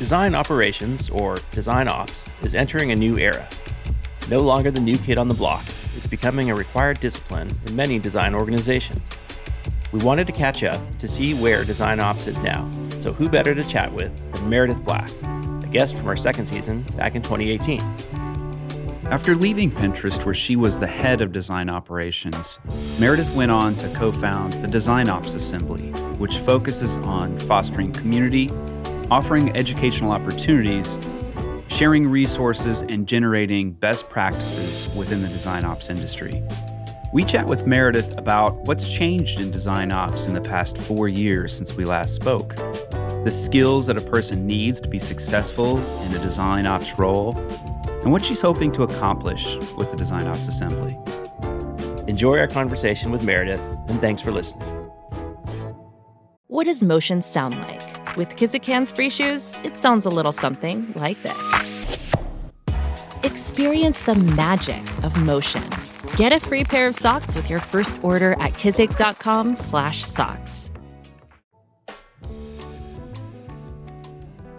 Design operations, or design ops, is entering a new era. No longer the new kid on the block, it's becoming a required discipline in many design organizations. We wanted to catch up to see where design ops is now, so who better to chat with than Meredith Black, a guest from our second season back in 2018. After leaving Pinterest, where she was the head of design operations, Meredith went on to co found the Design Ops Assembly, which focuses on fostering community offering educational opportunities, sharing resources, and generating best practices within the design ops industry. We chat with Meredith about what's changed in design ops in the past four years since we last spoke, the skills that a person needs to be successful in a design ops role, and what she's hoping to accomplish with the Design Ops Assembly. Enjoy our conversation with Meredith, and thanks for listening. What does motion sound like? With Kizik hands free shoes, it sounds a little something like this. Experience the magic of motion. Get a free pair of socks with your first order at kizik.com/socks.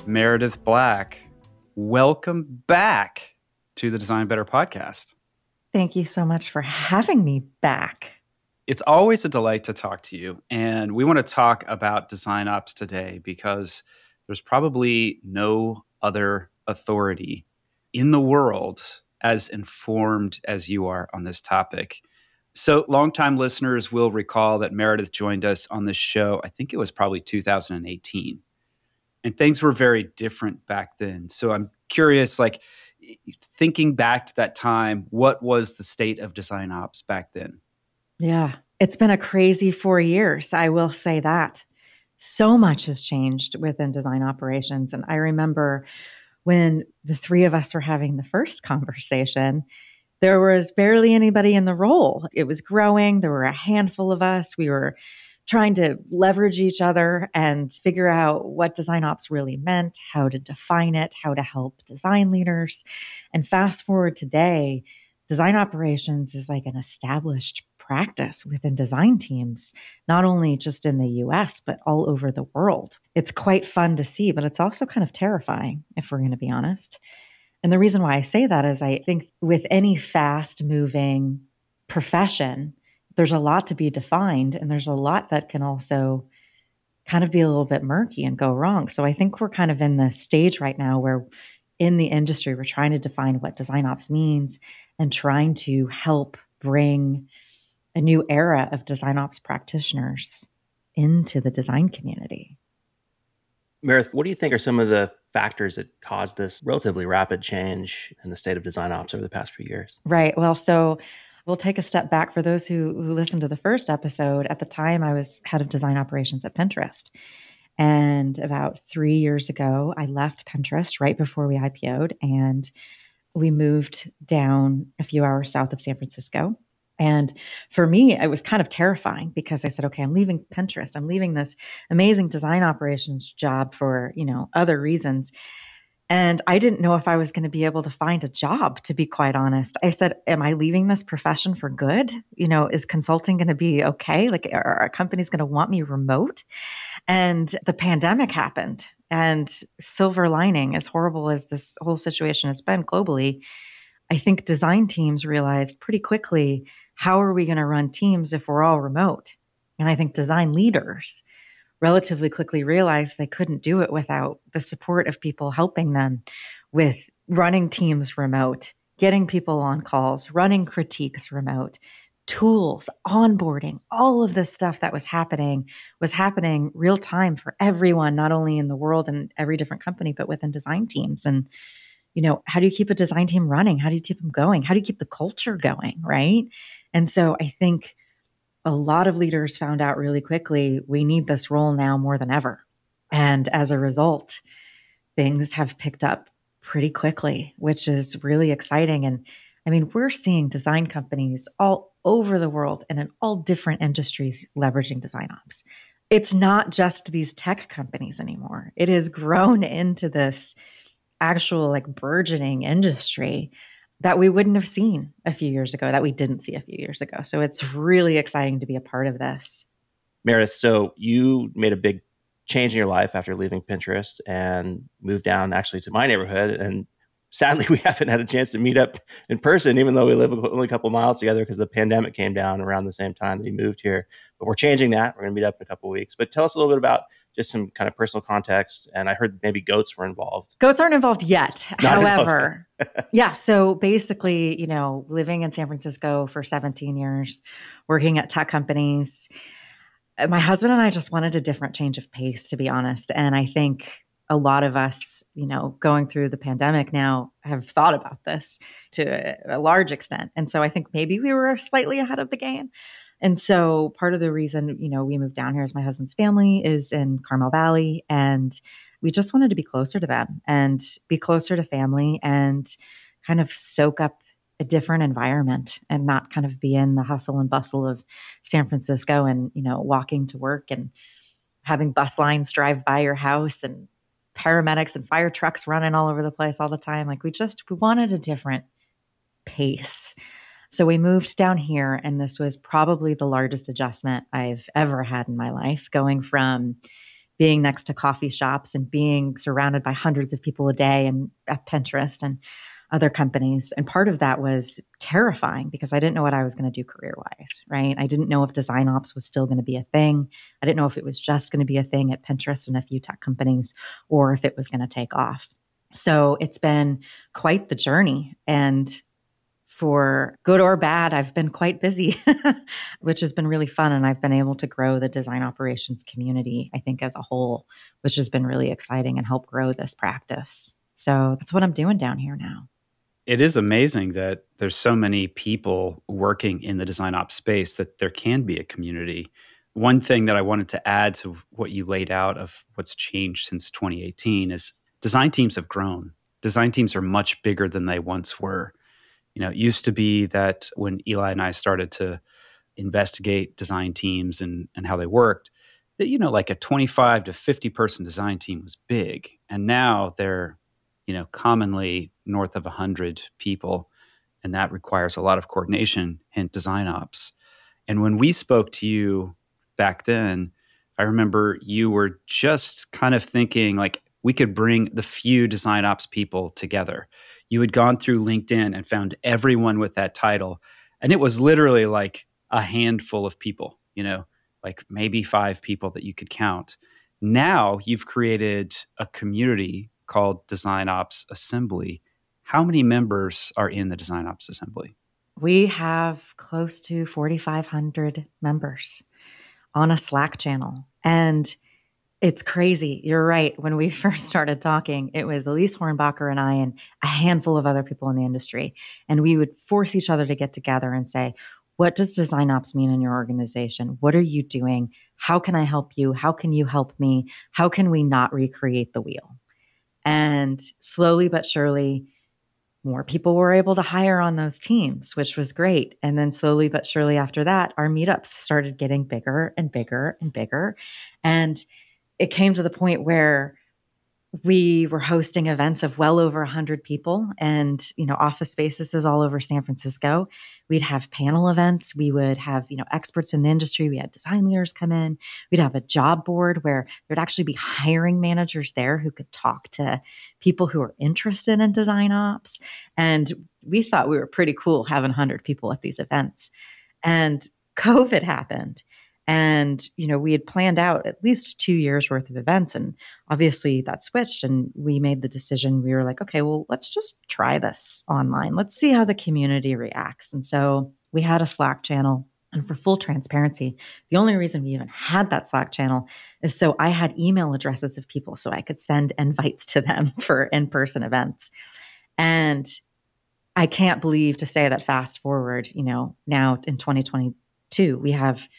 Meredith Black, welcome back to the Design Better podcast. Thank you so much for having me back. It's always a delight to talk to you. And we want to talk about design ops today because there's probably no other authority in the world as informed as you are on this topic. So, longtime listeners will recall that Meredith joined us on this show, I think it was probably 2018. And things were very different back then. So, I'm curious, like, thinking back to that time, what was the state of design ops back then? Yeah, it's been a crazy four years. I will say that. So much has changed within design operations. And I remember when the three of us were having the first conversation, there was barely anybody in the role. It was growing. There were a handful of us. We were trying to leverage each other and figure out what design ops really meant, how to define it, how to help design leaders. And fast forward today, design operations is like an established practice within design teams, not only just in the US, but all over the world. It's quite fun to see, but it's also kind of terrifying, if we're going to be honest. And the reason why I say that is I think with any fast moving profession, there's a lot to be defined, and there's a lot that can also kind of be a little bit murky and go wrong. So I think we're kind of in the stage right now where in the industry, we're trying to define what design ops means and trying to help bring a new era of design ops practitioners into the design community. Meredith, what do you think are some of the factors that caused this relatively rapid change in the state of design ops over the past few years? Right. Well, so we'll take a step back for those who, who listened to the first episode. At the time, I was head of design operations at Pinterest. And about three years ago, I left Pinterest right before we IPO'd and we moved down a few hours south of San Francisco and for me, it was kind of terrifying because I said, okay, I'm leaving Pinterest. I'm leaving this amazing design operations job for, you know, other reasons. And I didn't know if I was going to be able to find a job, to be quite honest. I said, Am I leaving this profession for good? You know, is consulting going to be okay? Like, are our companies going to want me remote? And the pandemic happened. And silver lining, as horrible as this whole situation has been globally, I think design teams realized pretty quickly how are we going to run teams if we're all remote? And I think design leaders relatively quickly realized they couldn't do it without the support of people helping them with running teams remote, getting people on calls, running critiques remote, tools, onboarding, all of this stuff that was happening was happening real time for everyone, not only in the world and every different company, but within design teams. And, you know, how do you keep a design team running? How do you keep them going? How do you keep the culture going? Right. And so I think a lot of leaders found out really quickly we need this role now more than ever. And as a result, things have picked up pretty quickly, which is really exciting. And I mean, we're seeing design companies all over the world and in all different industries leveraging design ops. It's not just these tech companies anymore. It has grown into this actual like burgeoning industry that we wouldn't have seen a few years ago, that we didn't see a few years ago. So it's really exciting to be a part of this. Meredith, so you made a big change in your life after leaving Pinterest and moved down actually to my neighborhood. And sadly, we haven't had a chance to meet up in person, even though we live only a couple miles together because the pandemic came down around the same time that we moved here. But we're changing that. We're going to meet up in a couple weeks. But tell us a little bit about just some kind of personal context. And I heard maybe goats were involved. Goats aren't involved yet. Not However, involved. yeah. So basically, you know, living in San Francisco for 17 years, working at tech companies, uh, my husband and I just wanted a different change of pace, to be honest. And I think a lot of us, you know, going through the pandemic now have thought about this to a, a large extent. And so I think maybe we were slightly ahead of the game. And so part of the reason, you know, we moved down here is my husband's family is in Carmel Valley and we just wanted to be closer to them and be closer to family and kind of soak up a different environment and not kind of be in the hustle and bustle of San Francisco and, you know, walking to work and having bus lines drive by your house and paramedics and fire trucks running all over the place all the time. Like we just we wanted a different pace. So we moved down here, and this was probably the largest adjustment I've ever had in my life, going from being next to coffee shops and being surrounded by hundreds of people a day and at Pinterest and other companies. And part of that was terrifying because I didn't know what I was going to do career wise, right? I didn't know if design ops was still going to be a thing. I didn't know if it was just going to be a thing at Pinterest and a few tech companies or if it was going to take off. So it's been quite the journey. And for good or bad, I've been quite busy, which has been really fun. And I've been able to grow the design operations community, I think, as a whole, which has been really exciting and help grow this practice. So that's what I'm doing down here now. It is amazing that there's so many people working in the design ops space that there can be a community. One thing that I wanted to add to what you laid out of what's changed since 2018 is design teams have grown. Design teams are much bigger than they once were you know, it used to be that when Eli and I started to investigate design teams and, and how they worked, that, you know, like a 25 to 50 person design team was big. And now they're, you know, commonly north of 100 people. And that requires a lot of coordination, hint design ops. And when we spoke to you back then, I remember you were just kind of thinking like we could bring the few design ops people together you had gone through LinkedIn and found everyone with that title. And it was literally like a handful of people, you know, like maybe five people that you could count. Now you've created a community called Design Ops Assembly. How many members are in the Design Ops Assembly? We have close to 4,500 members on a Slack channel. And it's crazy. You're right. When we first started talking, it was Elise Hornbacher and I and a handful of other people in the industry. And we would force each other to get together and say, what does design ops mean in your organization? What are you doing? How can I help you? How can you help me? How can we not recreate the wheel? And slowly but surely, more people were able to hire on those teams, which was great. And then slowly but surely after that, our meetups started getting bigger and bigger and bigger. And it came to the point where we were hosting events of well over 100 people and you know office spaces is all over san francisco. We'd have panel events. We would have you know experts in the industry. We had design leaders come in. We'd have a job board where there'd actually be hiring managers there who could talk to people who are interested in design ops. And we thought we were pretty cool having 100 people at these events. And covid happened and, you know, we had planned out at least two years worth of events. And obviously that switched. And we made the decision we were like, okay, well, let's just try this online. Let's see how the community reacts. And so we had a Slack channel. And for full transparency, the only reason we even had that Slack channel is so I had email addresses of people so I could send invites to them for in person events. And I can't believe to say that fast forward, you know, now in 2022, we have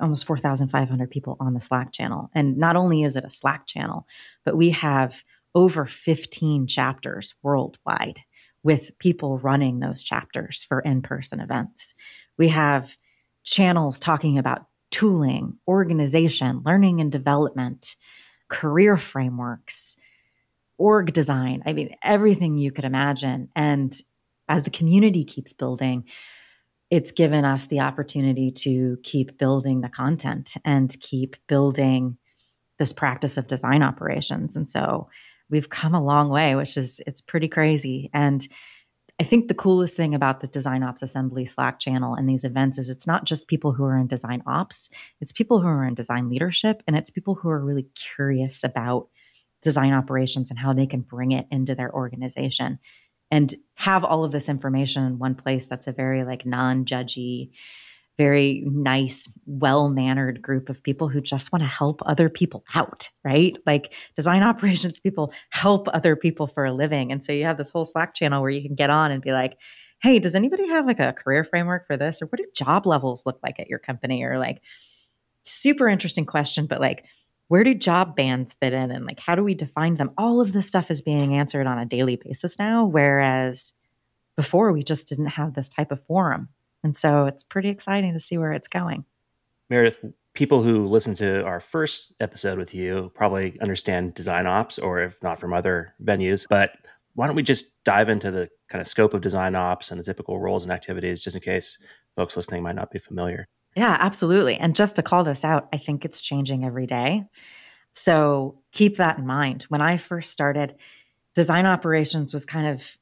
almost 4,500 people on the Slack channel. And not only is it a Slack channel, but we have over 15 chapters worldwide with people running those chapters for in person events. We have channels talking about tooling, organization, learning and development, career frameworks, org design. I mean, everything you could imagine. And as the community keeps building, it's given us the opportunity to keep building the content and keep building this practice of design operations. And so we've come a long way, which is it's pretty crazy. And I think the coolest thing about the Design Ops Assembly Slack channel and these events is it's not just people who are in design ops, it's people who are in design leadership, and it's people who are really curious about design operations and how they can bring it into their organization and have all of this information in one place that's a very like non-judgy very nice, well mannered group of people who just want to help other people out, right? Like design operations people help other people for a living. And so you have this whole Slack channel where you can get on and be like, hey, does anybody have like a career framework for this? Or what do job levels look like at your company? Or like, super interesting question, but like, where do job bands fit in? And like, how do we define them? All of this stuff is being answered on a daily basis now. Whereas before, we just didn't have this type of forum. And so it's pretty exciting to see where it's going. Meredith, people who listen to our first episode with you probably understand design ops, or if not from other venues. But why don't we just dive into the kind of scope of design ops and the typical roles and activities, just in case folks listening might not be familiar? Yeah, absolutely. And just to call this out, I think it's changing every day. So keep that in mind. When I first started, design operations was kind of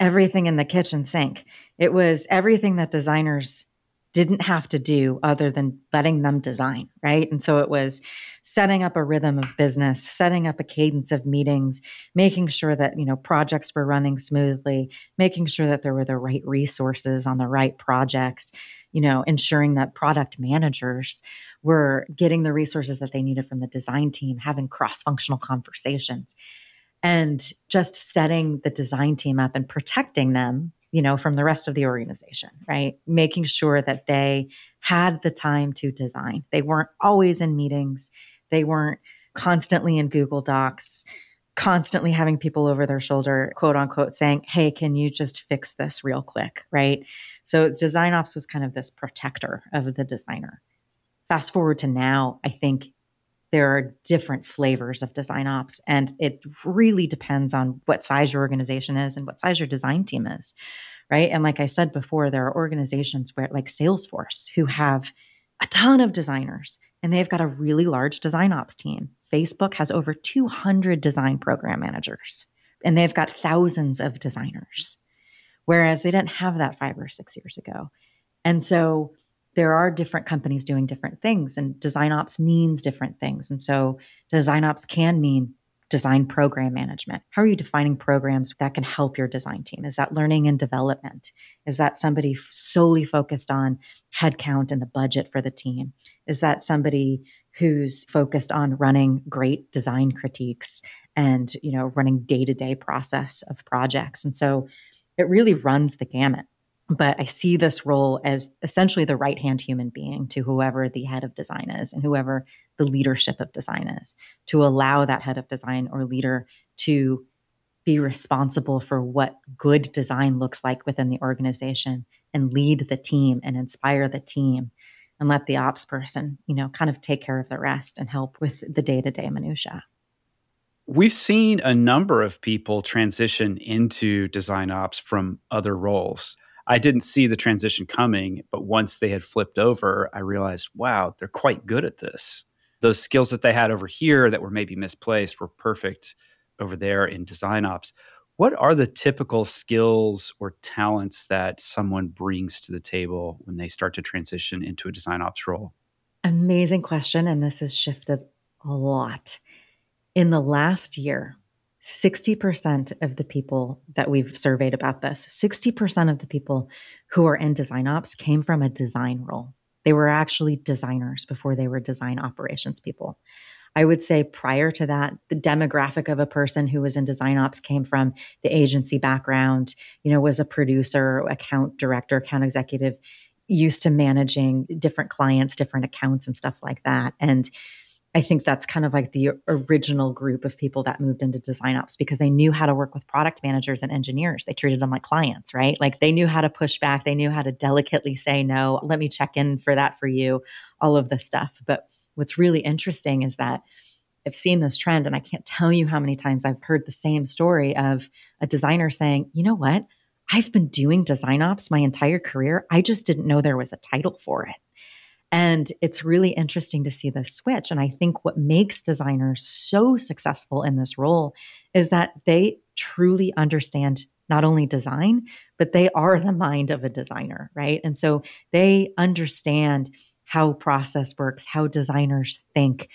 everything in the kitchen sink. It was everything that designers didn't have to do other than letting them design, right? And so it was setting up a rhythm of business, setting up a cadence of meetings, making sure that, you know, projects were running smoothly, making sure that there were the right resources on the right projects, you know, ensuring that product managers were getting the resources that they needed from the design team, having cross-functional conversations and just setting the design team up and protecting them you know from the rest of the organization right? Making sure that they had the time to design. They weren't always in meetings. They weren't constantly in google docs constantly having people over their shoulder quote unquote saying hey can you just fix this real quick? Right? So design ops was kind of this protector of the designer. Fast forward to now i think there are different flavors of design ops and it really depends on what size your organization is and what size your design team is right? And like i said before there are organizations where like salesforce who have a ton of designers and they've got a really large design ops team. Facebook has over 200 design program managers and they've got thousands of designers whereas they didn't have that five or six years ago. And so there are different companies doing different things and design ops means different things. And so design ops can mean design program management. How are you defining programs that can help your design team? Is that learning and development? Is that somebody solely focused on headcount and the budget for the team is that somebody who's focused on running great design critiques and you know running day-to-day process of projects. And so it really runs the gamut. But I see this role as essentially the right hand human being to whoever the head of design is and whoever the leadership of design is, to allow that head of design or leader to be responsible for what good design looks like within the organization and lead the team and inspire the team and let the ops person, you know, kind of take care of the rest and help with the day to day minutia. We've seen a number of people transition into design ops from other roles. I didn't see the transition coming, but once they had flipped over, I realized, wow, they're quite good at this. Those skills that they had over here that were maybe misplaced were perfect over there in design ops. What are the typical skills or talents that someone brings to the table when they start to transition into a design ops role? Amazing question. And this has shifted a lot. In the last year, 60% of the people that we've surveyed about this, 60% of the people who are in design ops came from a design role. They were actually designers before they were design operations people. I would say prior to that, the demographic of a person who was in design ops came from the agency background, you know, was a producer, account director, account executive, used to managing different clients, different accounts and stuff like that. And I think that's kind of like the original group of people that moved into design ops because they knew how to work with product managers and engineers. They treated them like clients, right? Like they knew how to push back, they knew how to delicately say no, let me check in for that for you, all of this stuff. But what's really interesting is that I've seen this trend and I can't tell you how many times I've heard the same story of a designer saying, "You know what? I've been doing design ops my entire career. I just didn't know there was a title for it." And it's really interesting to see this switch. And I think what makes designers so successful in this role is that they truly understand not only design, but they are the mind of a designer, right? And so they understand how process works, how designers think,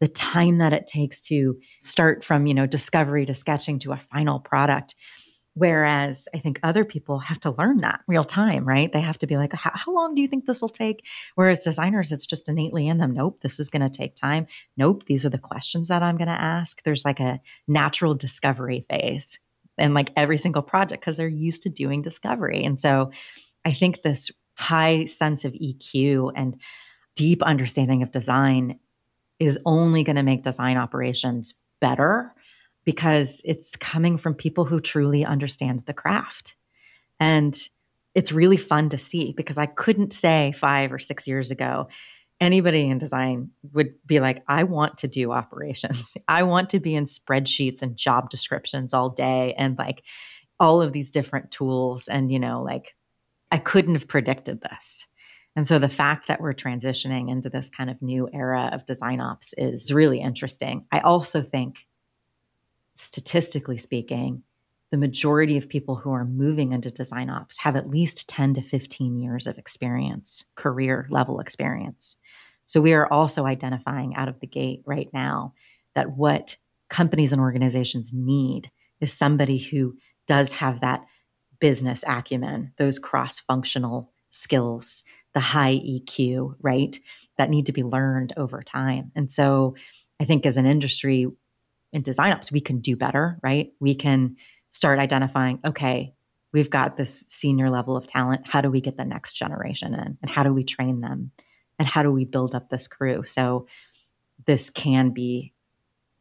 the time that it takes to start from, you know, discovery to sketching to a final product. Whereas I think other people have to learn that real time, right? They have to be like, how, long do you think this will take? Whereas designers, it's just innately in them. Nope, this is going to take time. Nope, these are the questions that I'm going to ask. There's like a natural discovery phase in like every single project because they're used to doing discovery. And so I think this high sense of EQ and deep understanding of design is only going to make design operations better because it's coming from people who truly understand the craft. And it's really fun to see because I couldn't say five or six years ago, anybody in design would be like, I want to do operations. I want to be in spreadsheets and job descriptions all day and like all of these different tools. And, you know, like I couldn't have predicted this. And so the fact that we're transitioning into this kind of new era of design ops is really interesting. I also think, statistically speaking, the majority of people who are moving into design ops have at least 10 to 15 years of experience, career level experience. So we are also identifying out of the gate right now that what companies and organizations need is somebody who does have that business acumen, those cross functional skills, the high EQ, right? That need to be learned over time. And so I think as an industry in design ops, we can do better, right? We can start identifying, okay, we've got this senior level of talent. How do we get the next generation in? And how do we train them? And how do we build up this crew? So this can be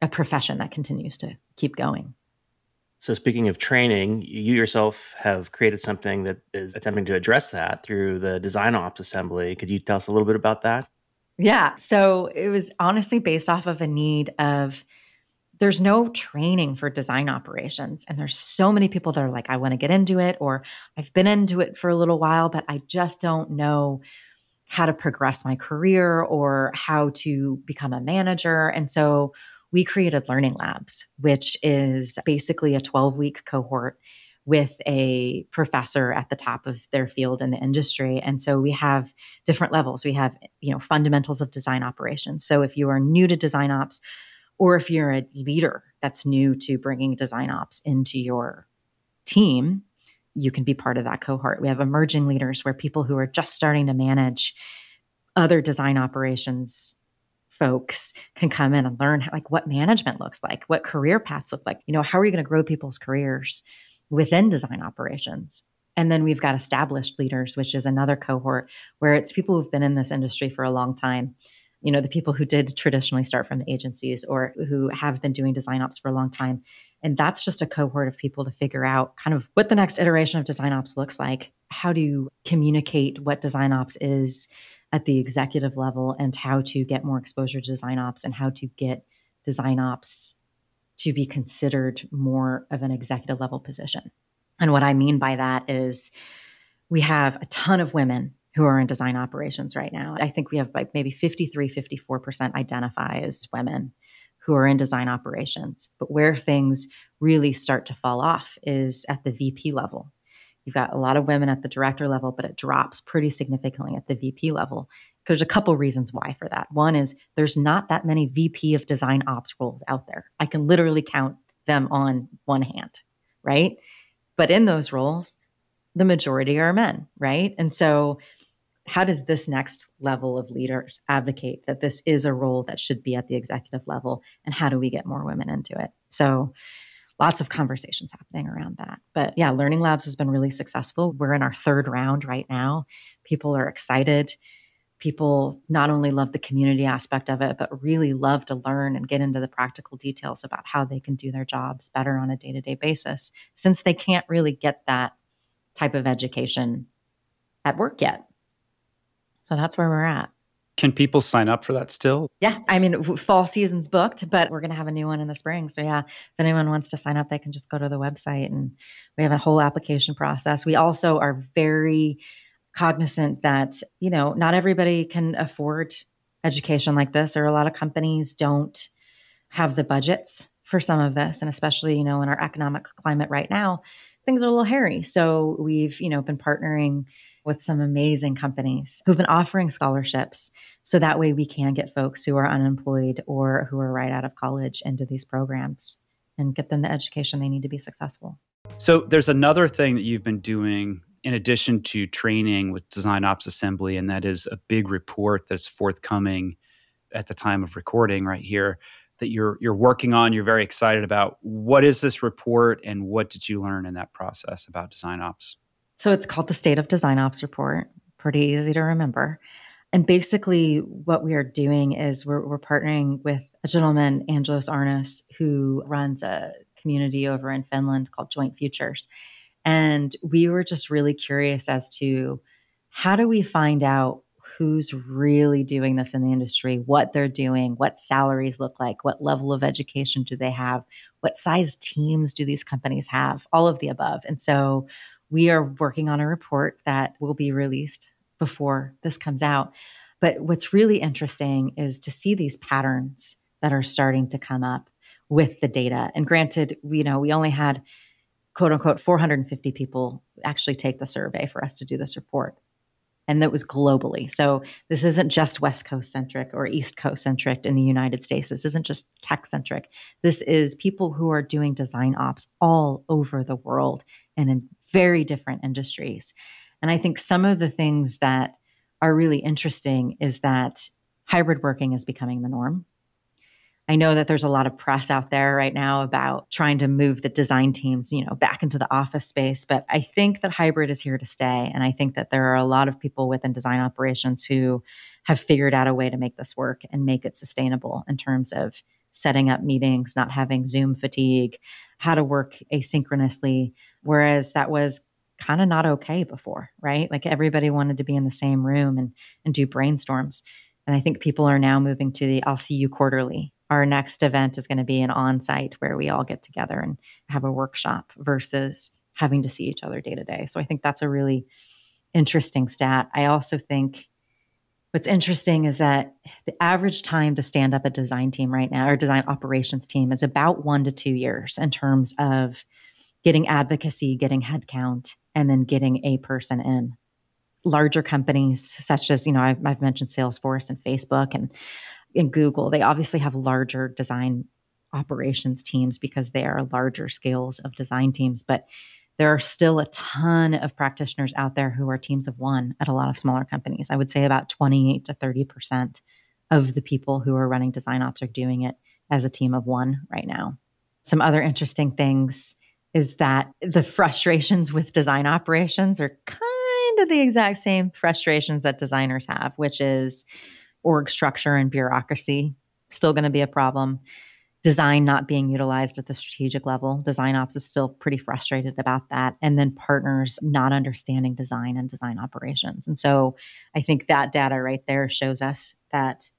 a profession that continues to keep going. So, speaking of training, you yourself have created something that is attempting to address that through the Design Ops Assembly. Could you tell us a little bit about that? Yeah. So, it was honestly based off of a need of there's no training for design operations. And there's so many people that are like, I want to get into it, or I've been into it for a little while, but I just don't know how to progress my career or how to become a manager. And so, we created Learning Labs, which is basically a 12 week cohort with a professor at the top of their field in the industry. And so we have different levels. We have you know fundamentals of design operations. So if you are new to design ops or if you're a leader that's new to bringing design ops into your team you can be part of that cohort. We have emerging leaders where people who are just starting to manage other design operations folks can come in and learn like what management looks like, what career paths look like. You know, how are you going to grow people's careers within design operations? And then we've got established leaders, which is another cohort where it's people who've been in this industry for a long time. You know, the people who did traditionally start from the agencies or who have been doing design ops for a long time. And that's just a cohort of people to figure out kind of what the next iteration of design ops looks like. How do you communicate what design ops is? At the executive level and how to get more exposure to design ops and how to get design ops to be considered more of an executive level position. And what I mean by that is we have a ton of women who are in design operations right now. I think we have like maybe 53, 54% identify as women who are in design operations. But where things really start to fall off is at the VP level. You've got a lot of women at the director level, but it drops pretty significantly at the VP level. There's a couple reasons why for that. One is there's not that many VP of design ops roles out there. I can literally count them on one hand, right? But in those roles, the majority are men, right? And so, how does this next level of leaders advocate that this is a role that should be at the executive level? And how do we get more women into it? So, lots of conversations happening around that. But yeah, Learning Labs has been really successful. We're in our third round right now. People are excited. People not only love the community aspect of it, but really love to learn and get into the practical details about how they can do their jobs better on a day to day basis, since they can't really get that type of education at work yet. So that's where we're at. Can people sign up for that still? Yeah. I mean, fall season's booked, but we're going to have a new one in the spring. So, yeah, if anyone wants to sign up, they can just go to the website and we have a whole application process. We also are very cognizant that, you know, not everybody can afford education like this, or a lot of companies don't have the budgets for some of this. And especially, you know, in our economic climate right now, things are a little hairy. So we've, you know, been partnering with some amazing companies who've been offering scholarships. So that way we can get folks who are unemployed or who are right out of college into these programs and get them the education they need to be successful. So there's another thing that you've been doing in addition to training with Design Ops Assembly, and that is a big report that's forthcoming at the time of recording right here that you're you're working on. You're very excited about. What is this report, and what did you learn in that process about Design Ops? So it's called the State of Design Ops Report. Pretty easy to remember. And basically, what we are doing is we're, we're partnering with a gentleman, Angelos Arnis, who runs a community over in Finland called Joint Futures. And we were just really curious as to how do we find out who's really doing this in the industry, what they're doing, what salaries look like, what level of education do they have, what size teams do these companies have, all of the above. And so we are working on a report that will be released before this comes out. But what's really interesting is to see these patterns that are starting to come up with the data. And granted, you know, we only had quote unquote 450 people actually take the survey for us to do this report. And that was globally. So this isn't just West Coast centric or East Coast centric in the United States. This isn't just tech centric. This is people who are doing design ops all over the world and in very different industries. And I think some of the things that are really interesting is that hybrid working is becoming the norm. I know that there's a lot of press out there right now about trying to move the design teams, you know, back into the office space, but I think that hybrid is here to stay and I think that there are a lot of people within design operations who have figured out a way to make this work and make it sustainable in terms of setting up meetings, not having Zoom fatigue, how to work asynchronously, whereas that was kind of not okay before, right? Like everybody wanted to be in the same room and and do brainstorms. And I think people are now moving to the I'll see you quarterly our next event is going to be an on-site where we all get together and have a workshop versus having to see each other day to day. So I think that's a really interesting stat. I also think what's interesting is that the average time to stand up a design team right now or design operations team is about 1 to 2 years in terms of getting advocacy, getting headcount and then getting a person in. Larger companies such as, you know, I've, I've mentioned Salesforce and Facebook and in Google, they obviously have larger design operations teams because they are larger scales of design teams, but there are still a ton of practitioners out there who are teams of one at a lot of smaller companies. I would say about 28 to 30% of the people who are running design ops are doing it as a team of one right now. Some other interesting things is that the frustrations with design operations are kind of the exact same frustrations that designers have, which is org structure and bureaucracy still going to be a problem design not being utilized at the strategic level. Design ops is still pretty frustrated about that and then partners not understanding design and design operations. And so i think that data right there shows us that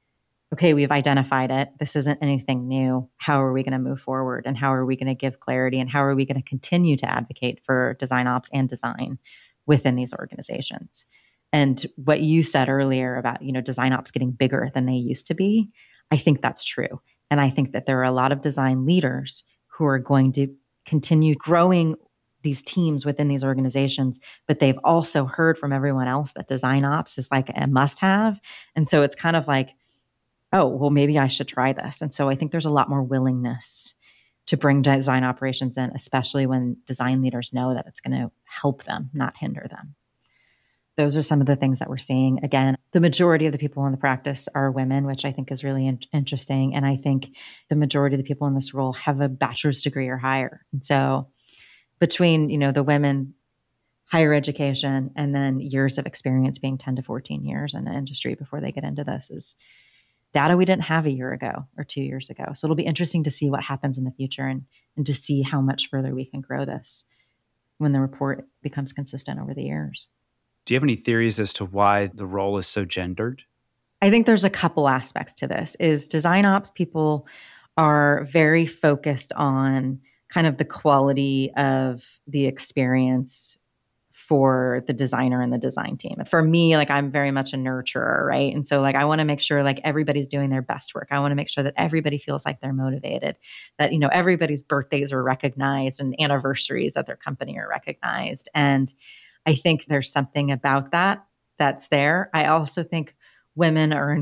okay we've identified it. This isn't anything new. How are we going to move forward and how are we going to give clarity and how are we going to continue to advocate for design ops and design within these organizations? And what you said earlier about, you know, design ops getting bigger than they used to be, I think that's true. And I think that there are a lot of design leaders who are going to continue growing these teams within these organizations, but they've also heard from everyone else that design ops is like a must have. And so it's kind of like, oh, well, maybe I should try this. And so I think there's a lot more willingness to bring design operations in, especially when design leaders know that it's going to help them, not hinder them those are some of the things that we're seeing. Again, the majority of the people in the practice are women, which I think is really in- interesting. And I think the majority of the people in this role have a bachelor's degree or higher. And so between, you know, the women, higher education, and then years of experience being 10 to 14 years in the industry before they get into this is data we didn't have a year ago or two years ago. So it'll be interesting to see what happens in the future and, and to see how much further we can grow this when the report becomes consistent over the years. Do you have any theories as to why the role is so gendered? I think there's a couple aspects to this. Is design ops people are very focused on kind of the quality of the experience for the designer and the design team. For me, like I'm very much a nurturer, right? And so like I want to make sure like everybody's doing their best work. I want to make sure that everybody feels like they're motivated, that you know everybody's birthdays are recognized and anniversaries at their company are recognized. And I think there's something about that that's there. I also think women are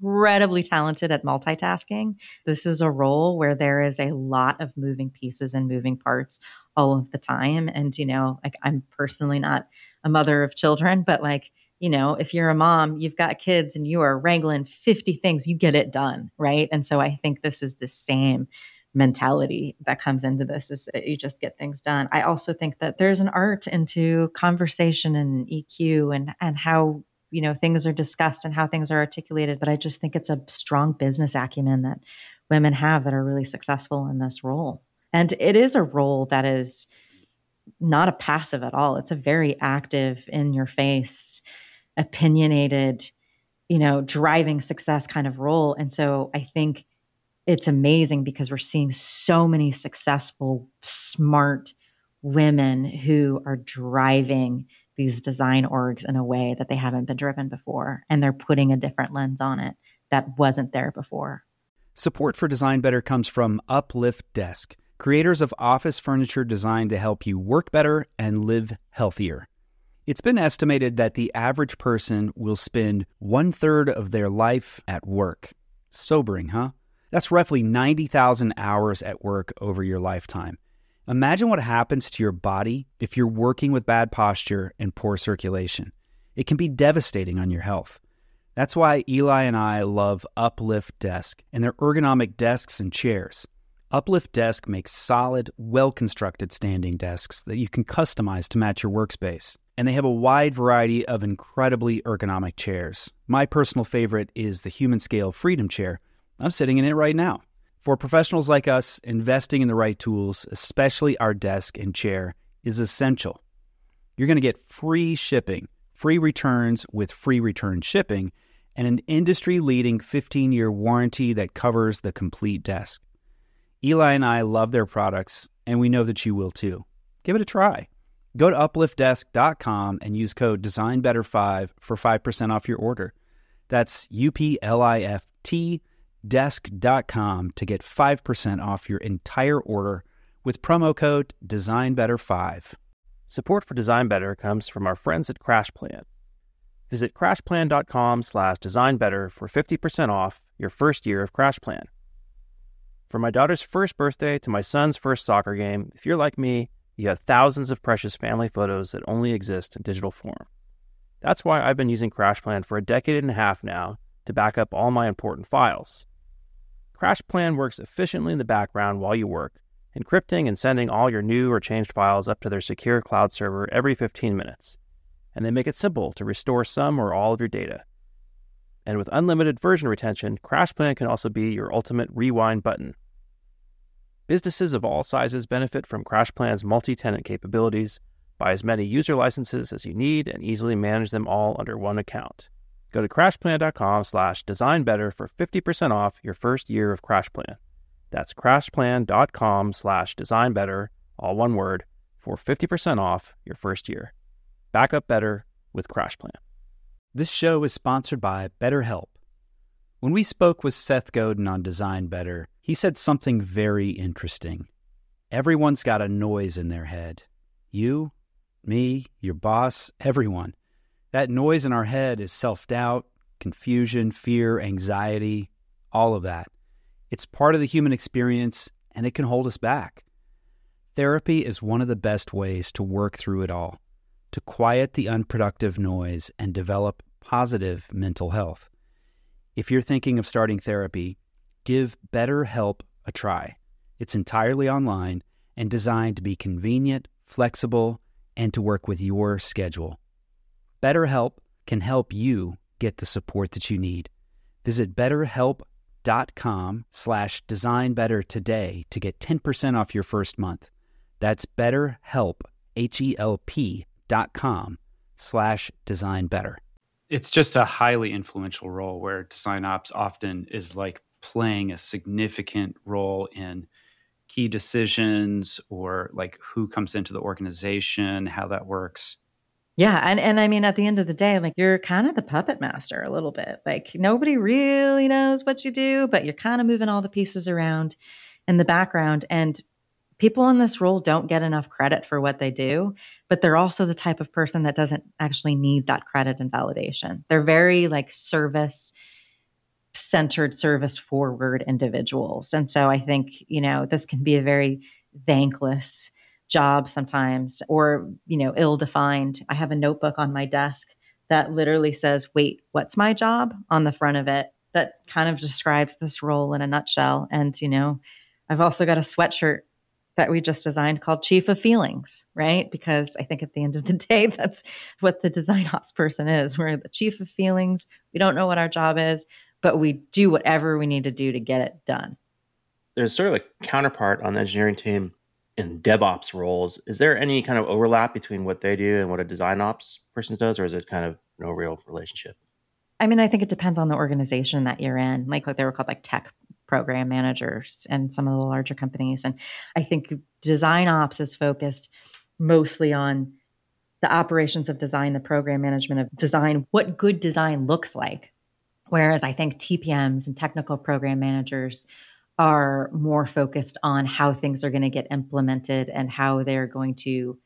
incredibly talented at multitasking. This is a role where there is a lot of moving pieces and moving parts all of the time. And, you know, like I'm personally not a mother of children, but like, you know, if you're a mom, you've got kids and you are wrangling 50 things, you get it done. Right. And so I think this is the same mentality that comes into this is you just get things done. I also think that there's an art into conversation and EQ and and how you know things are discussed and how things are articulated but i just think it's a strong business acumen that women have that are really successful in this role. And it is a role that is not a passive at all. It's a very active in your face opinionated you know driving success kind of role. And so i think it's amazing because we're seeing so many successful smart women who are driving these design orgs in a way that they haven't been driven before. And they're putting a different lens on it that wasn't there before. Support for Design Better comes from Uplift Desk, creators of office furniture designed to help you work better and live healthier. It's been estimated that the average person will spend one third of their life at work. Sobering, huh? That's roughly 90,000 hours at work over your lifetime. Imagine what happens to your body if you're working with bad posture and poor circulation. It can be devastating on your health. That's why Eli and I love Uplift Desk and their ergonomic desks and chairs. Uplift Desk makes solid, well constructed standing desks that you can customize to match your workspace. And they have a wide variety of incredibly ergonomic chairs. My personal favorite is the Human Scale Freedom Chair. I'm sitting in it right now. For professionals like us, investing in the right tools, especially our desk and chair, is essential. You're going to get free shipping, free returns with free return shipping, and an industry leading 15 year warranty that covers the complete desk. Eli and I love their products, and we know that you will too. Give it a try. Go to upliftdesk.com and use code DesignBetter5 for 5% off your order. That's U P L I F T desk.com to get 5% off your entire order with promo code DesignBetter5. Support for Design Better comes from our friends at CrashPlan. Visit crashplan.com slash designbetter for 50% off your first year of CrashPlan. From my daughter's first birthday to my son's first soccer game, if you're like me, you have thousands of precious family photos that only exist in digital form. That's why I've been using CrashPlan for a decade and a half now to back up all my important files. CrashPlan works efficiently in the background while you work, encrypting and sending all your new or changed files up to their secure cloud server every 15 minutes. And they make it simple to restore some or all of your data. And with unlimited version retention, CrashPlan can also be your ultimate rewind button. Businesses of all sizes benefit from CrashPlan's multi tenant capabilities. Buy as many user licenses as you need and easily manage them all under one account. Go to crashplan.com slash designbetter for 50% off your first year of CrashPlan. That's crashplan.com slash designbetter, all one word, for 50% off your first year. Back up better with CrashPlan. This show is sponsored by BetterHelp. When we spoke with Seth Godin on Design Better, he said something very interesting. Everyone's got a noise in their head. You, me, your boss, everyone. That noise in our head is self doubt, confusion, fear, anxiety, all of that. It's part of the human experience and it can hold us back. Therapy is one of the best ways to work through it all, to quiet the unproductive noise and develop positive mental health. If you're thinking of starting therapy, give BetterHelp a try. It's entirely online and designed to be convenient, flexible, and to work with your schedule. BetterHelp can help you get the support that you need. Visit betterhelp.com slash designbetter today to get 10% off your first month. That's betterhelp, H-E-L-P dot com slash designbetter. It's just a highly influential role where design ops often is like playing a significant role in key decisions or like who comes into the organization, how that works. Yeah. And, and I mean, at the end of the day, like you're kind of the puppet master a little bit. Like nobody really knows what you do, but you're kind of moving all the pieces around in the background. And people in this role don't get enough credit for what they do, but they're also the type of person that doesn't actually need that credit and validation. They're very like service centered, service forward individuals. And so I think, you know, this can be a very thankless job sometimes or, you know, ill defined. I have a notebook on my desk that literally says, wait, what's my job on the front of it? That kind of describes this role in a nutshell. And, you know, I've also got a sweatshirt that we just designed called Chief of Feelings, right? Because I think at the end of the day, that's what the design ops person is. We're the chief of feelings. We don't know what our job is, but we do whatever we need to do to get it done. There's sort of a counterpart on the engineering team in DevOps roles. Is there any kind of overlap between what they do and what a design ops person does, or is it kind of no real relationship? I mean, I think it depends on the organization that you're in. Like what they were called like tech program managers and some of the larger companies. And I think design ops is focused mostly on the operations of design, the program management of design, what good design looks like. Whereas I think TPMs and technical program managers are more focused on how things are going to get implemented and how they're going to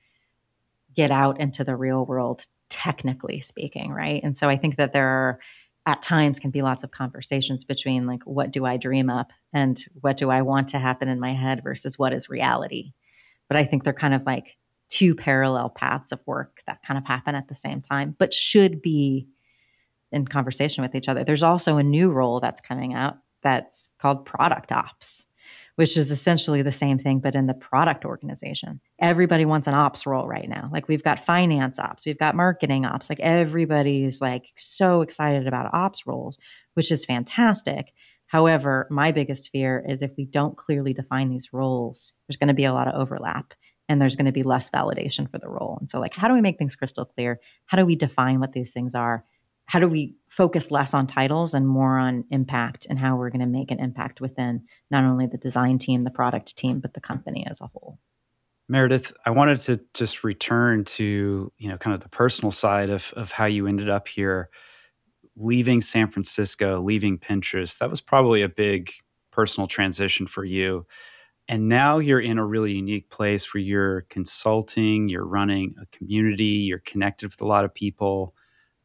get out into the real world, technically speaking, right? And so I think that there are at times can be lots of conversations between like what do I dream up and what do I want to happen in my head versus what is reality. But I think they're kind of like two parallel paths of work that kind of happen at the same time, but should be in conversation with each other. There's also a new role that's coming out that's called product ops which is essentially the same thing, but in the product organization. Everybody wants an ops role right now. Like we've got finance ops, we've got marketing ops. Like everybody's like so excited about ops roles, which is fantastic. However, my biggest fear is if we don't clearly define these roles, there's going to be a lot of overlap and there's going to be less validation for the role. And so, like, how do we make things crystal clear? How do we define what these things are? How do we focus less on titles and more on impact and how we're going to make an impact within not only the design team, the product team, but the company as a whole? Meredith, I wanted to just return to, you know, kind of the personal side of, of how you ended up here, leaving San Francisco, leaving Pinterest. That was probably a big personal transition for you. And now you're in a really unique place where you're consulting, you're running a community, you're connected with a lot of people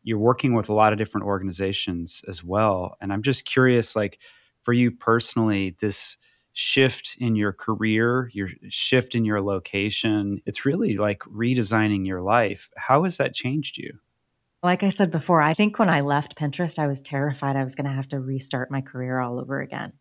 you're working with a lot of different organizations as well and i'm just curious like for you personally this shift in your career your shift in your location it's really like redesigning your life. How has that changed you? Like i said before i think when i left pinterest i was terrified i was going to have to restart my career all over again.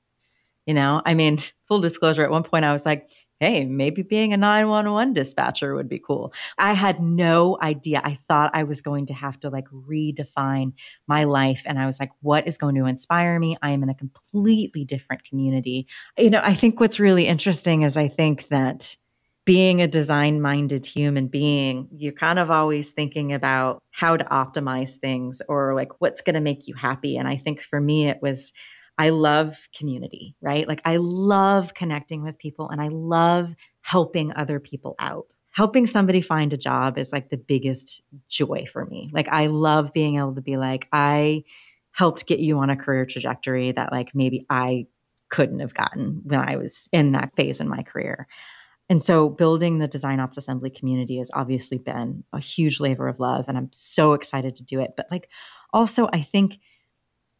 You know? I mean full disclosure at one point i was like hey, maybe being a 911 dispatcher would be cool. I had no idea. I thought I was going to have to like redefine my life. And I was like, what is going to inspire me? I am in a completely different community. You know, I think what's really interesting is I think that being a design minded human being, you're kind of always thinking about how to optimize things or like what's going to make you happy. And I think for me, it was, I love community, right? Like I love connecting with people and I love helping other people out. Helping somebody find a job is like the biggest joy for me. Like I love being able to be like, I helped get you on a career trajectory that like maybe I couldn't have gotten when I was in that phase in my career. And so building the design ops assembly community has obviously been a huge labor of love and I'm so excited to do it. But like also I think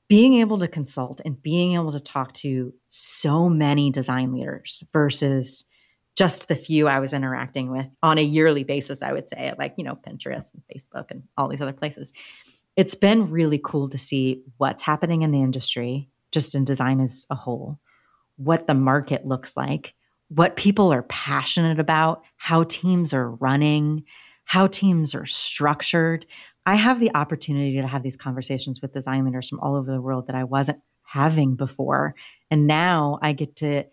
being able to consult and being able to talk to so many design leaders versus just the few I was interacting with on a yearly basis, I would say, like, you know, Pinterest and Facebook and all these other places. It's been really cool to see what's happening in the industry, just in design as a whole, what the market looks like, what people are passionate about, how teams are running, how teams are structured. I have the opportunity to have these conversations with design leaders from all over the world that I wasn't having before. And now I get to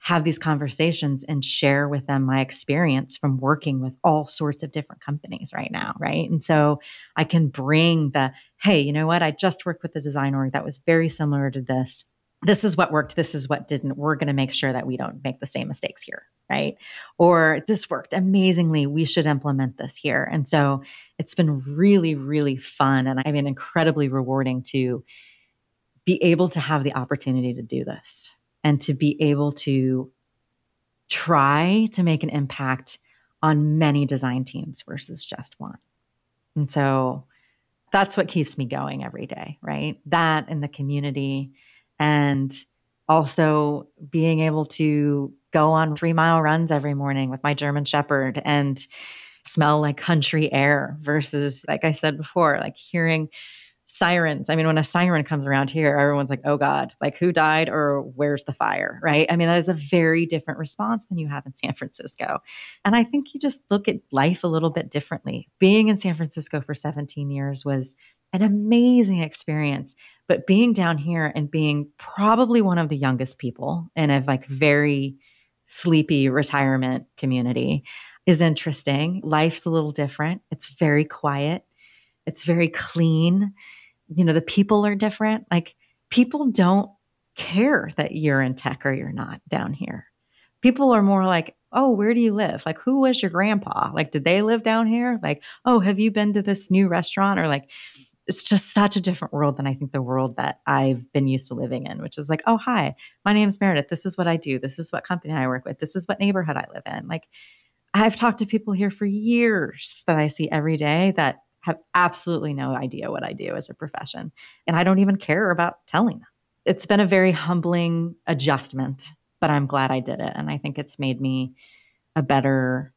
have these conversations and share with them my experience from working with all sorts of different companies right now. Right. And so I can bring the, hey, you know what? I just worked with the design org that was very similar to this. This is what worked, this is what didn't. We're going to make sure that we don't make the same mistakes here, right? Or this worked amazingly, we should implement this here. And so it's been really, really fun and I mean, incredibly rewarding to be able to have the opportunity to do this and to be able to try to make an impact on many design teams versus just one. And so that's what keeps me going every day, right? That in the community and also being able to go on three mile runs every morning with my German Shepherd and smell like country air versus, like I said before, like hearing sirens. I mean, when a siren comes around here, everyone's like, oh God, like who died or where's the fire, right? I mean, that is a very different response than you have in San Francisco. And I think you just look at life a little bit differently. Being in San Francisco for 17 years was an amazing experience. But being down here and being probably one of the youngest people in a like very sleepy retirement community is interesting. Life's a little different. It's very quiet. It's very clean you know, the people are different. Like people don't care that you're in tech or you're not down here. People are more like, oh, where do you live? Like, who was your grandpa? Like, did they live down here? Like, oh, have you been to this new restaurant? Or like, it's just such a different world than I think the world that I've been used to living in, which is like, oh, hi, my name's Meredith. This is what I do. This is what company I work with. This is what neighborhood I live in. Like, I've talked to people here for years that I see every day that have absolutely no idea what I do as a profession. And I don't even care about telling them. It's been a very humbling adjustment, but I'm glad I did it. And I think it's made me a better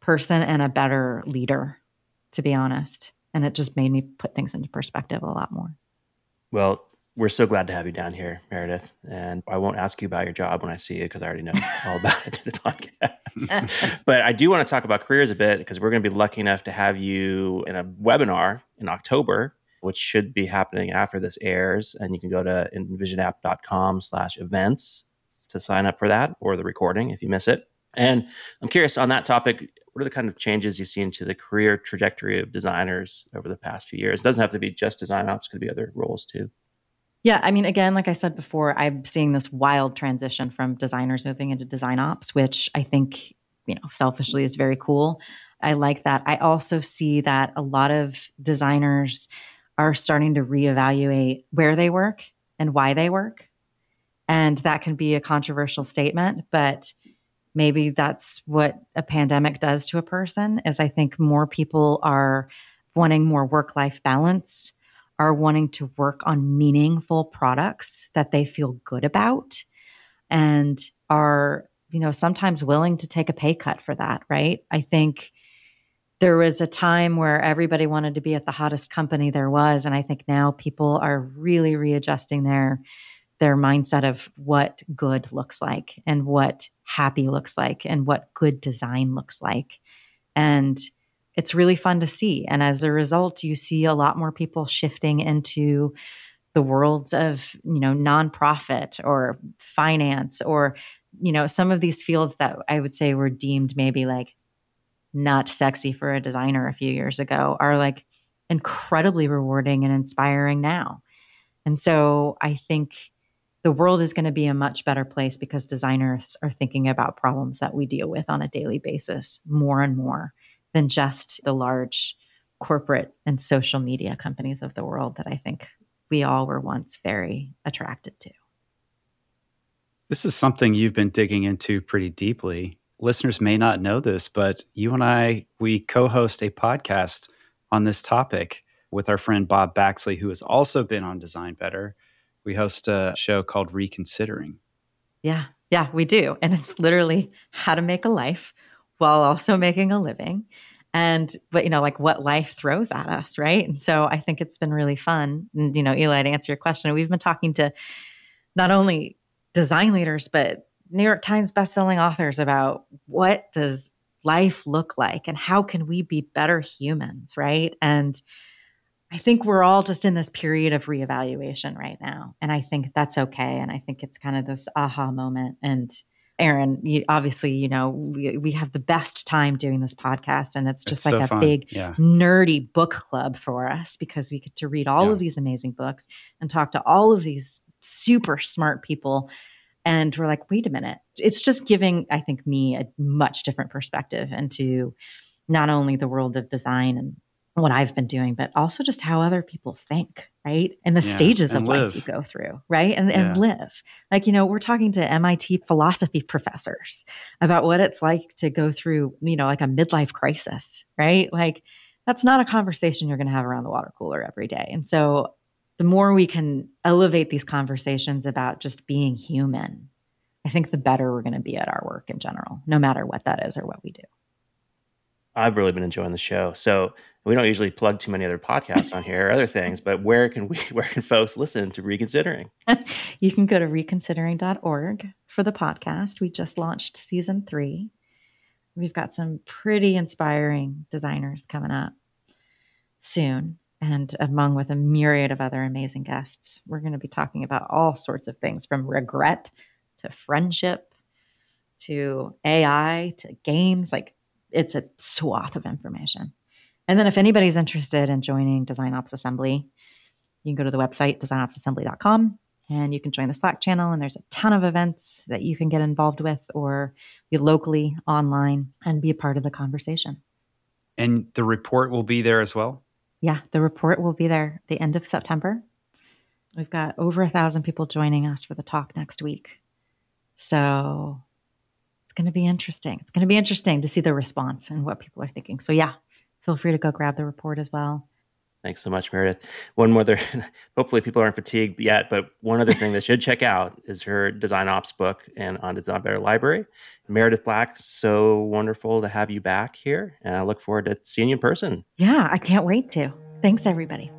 person and a better leader, to be honest. And it just made me put things into perspective a lot more. Well, we're so glad to have you down here, Meredith. And I won't ask you about your job when I see you because I already know all about it in the podcast. but I do want to talk about careers a bit because we're going to be lucky enough to have you in a webinar in October, which should be happening after this airs. And you can go to invisionapp.com slash events to sign up for that or the recording if you miss it. And I'm curious on that topic, what are the kind of changes you've seen to the career trajectory of designers over the past few years? It doesn't have to be just design ops, could be other roles too. Yeah, I mean, again, like I said before, I'm seeing this wild transition from designers moving into design ops, which I think, you know, selfishly is very cool. I like that. I also see that a lot of designers are starting to reevaluate where they work and why they work. And that can be a controversial statement, but maybe that's what a pandemic does to a person is I think more people are wanting more work life balance are wanting to work on meaningful products that they feel good about and are, you know, sometimes willing to take a pay cut for that, right? I think there was a time where everybody wanted to be at the hottest company there was and I think now people are really readjusting their their mindset of what good looks like and what happy looks like and what good design looks like. And it's really fun to see. And as a result, you see a lot more people shifting into the worlds of, you know, nonprofit or finance or, you know, some of these fields that I would say were deemed maybe like not sexy for a designer a few years ago are like incredibly rewarding and inspiring now. And so I think the world is going to be a much better place because designers are thinking about problems that we deal with on a daily basis more and more than just the large corporate and social media companies of the world that I think we all were once very attracted to. This is something you've been digging into pretty deeply. Listeners may not know this, but you and I, we co host a podcast on this topic with our friend Bob Baxley, who has also been on Design Better. We host a show called Reconsidering. Yeah, yeah, we do. And it's literally how to make a life while also making a living and but you know like what life throws at us right and so i think it's been really fun and you know eli to answer your question we've been talking to not only design leaders but new york times bestselling authors about what does life look like and how can we be better humans right and i think we're all just in this period of reevaluation right now and i think that's okay and i think it's kind of this aha moment and Aarron, you, obviously, you know, we, we have the best time doing this podcast, and it's just it's like so a fun. big yeah. nerdy book club for us because we get to read all Yeah. of these amazing books and talk to all of these super smart people. And we're like, wait a minute. It's just giving, I think, me a much different perspective into not only the world of design and what I've been doing, but also just how other people think, right? And the yeah, stages and of live. life you go through, right? And, yeah. and live. Like, you know, we're talking to MIT philosophy professors about what it's like to go through, you know, like a midlife crisis, right? Like, that's not a conversation you're going to have around the water cooler every day. And so, the more we can elevate these conversations about just being human, I think the better we're going to be at our work in general, no matter what that is or what we do. I've really been enjoying the show. So we don't usually plug too many other podcasts on here or other things, but where can we where can folks listen to Reconsidering? you can go to reconsidering.org for the podcast. We just launched season three. We've got some pretty inspiring designers coming up soon. And among with a myriad of other amazing guests, we're going to be talking about all sorts of things from regret to friendship to AI to games. Like it's a swath of information. And then if anybody's interested in joining Design Ops Assembly, you can go to the website designopsassembly.com and you can join the Slack channel. And there's a ton of events that you can get involved with or be locally online and be a part of the conversation. And the report will be there as well? Yeah, the report will be there the end of September. We've got over a thousand people joining us for the talk next week. So it's going to be interesting. It's going to be interesting to see the response and what people are thinking. So, yeah, feel free to go grab the report as well. Thanks so much, Meredith. One more, there, hopefully people aren't fatigued yet, but one other thing they should check out is her Design Ops book and on Design Better Library. Meredith Black, so wonderful to have you back here. And I look forward to seeing you in person. Yeah, I can't wait to. Thanks, everybody.